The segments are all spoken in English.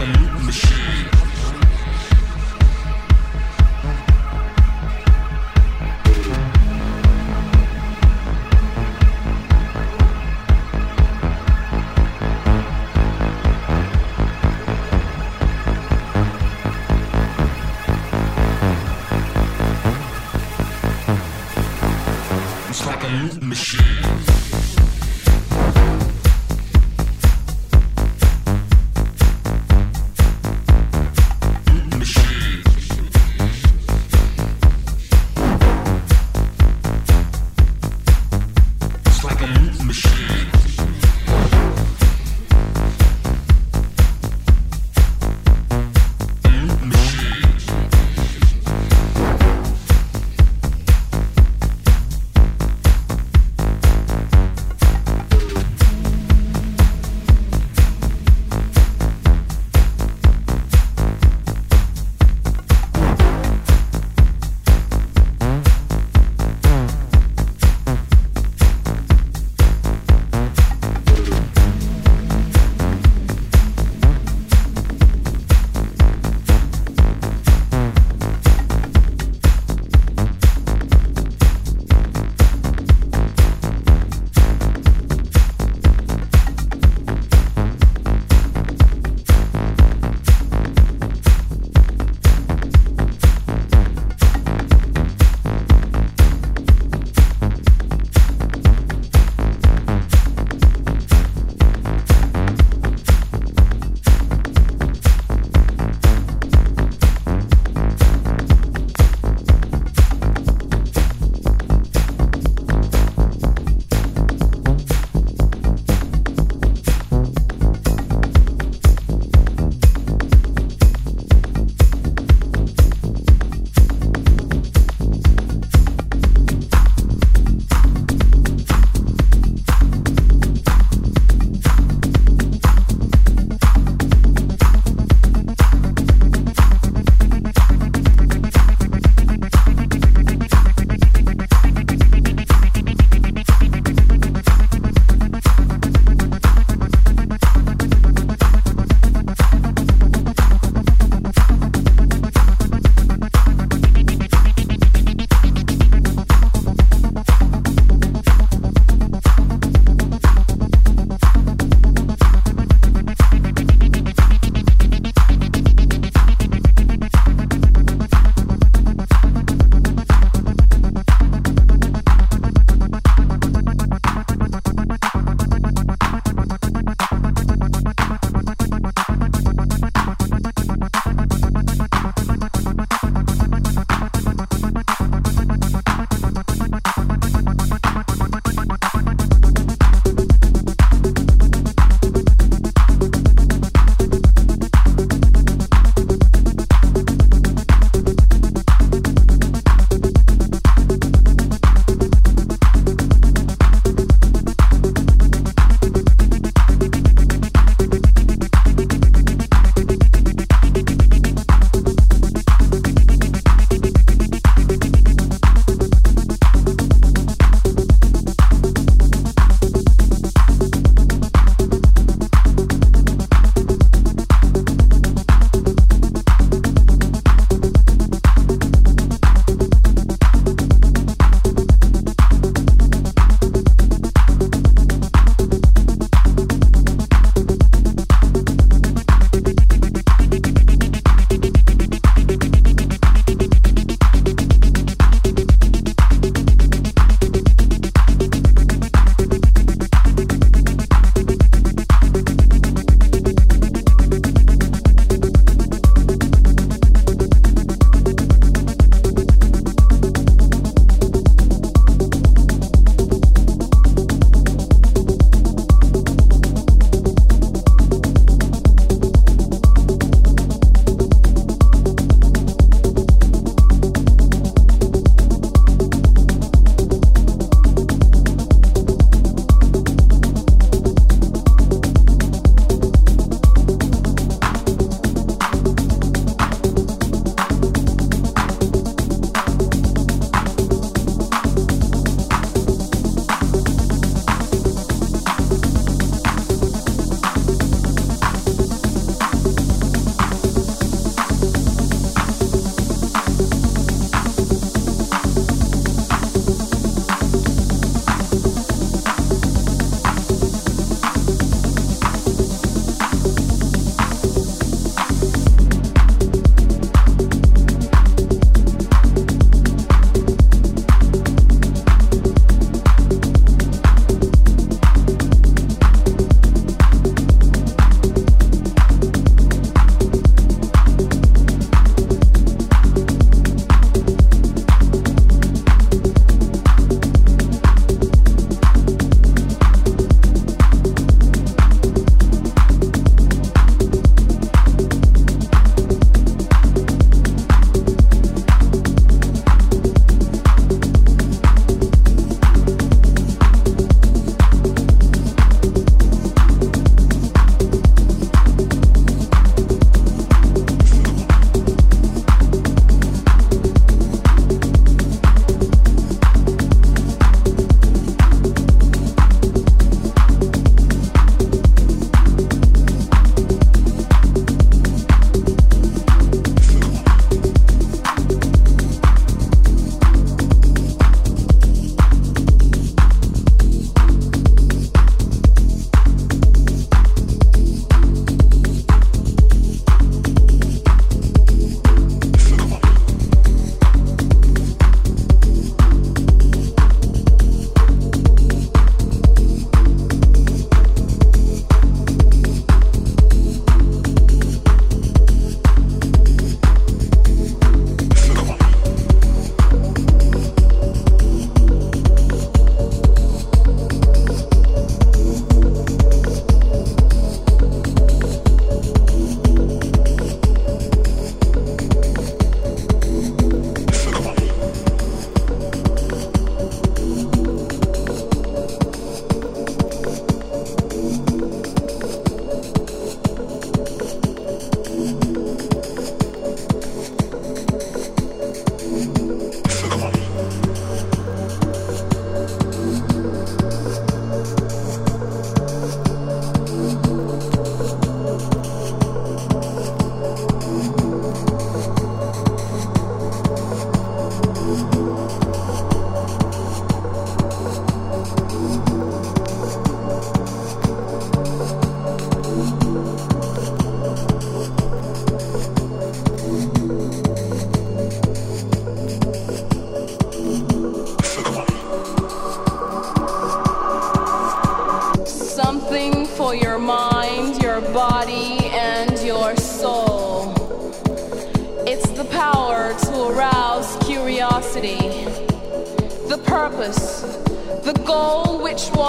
like a machine.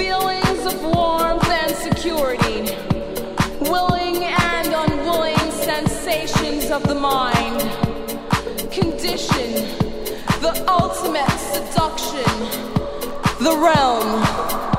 feelings of warmth and security, willing and unwilling sensations of the mind, condition, the ultimate seduction, the realm.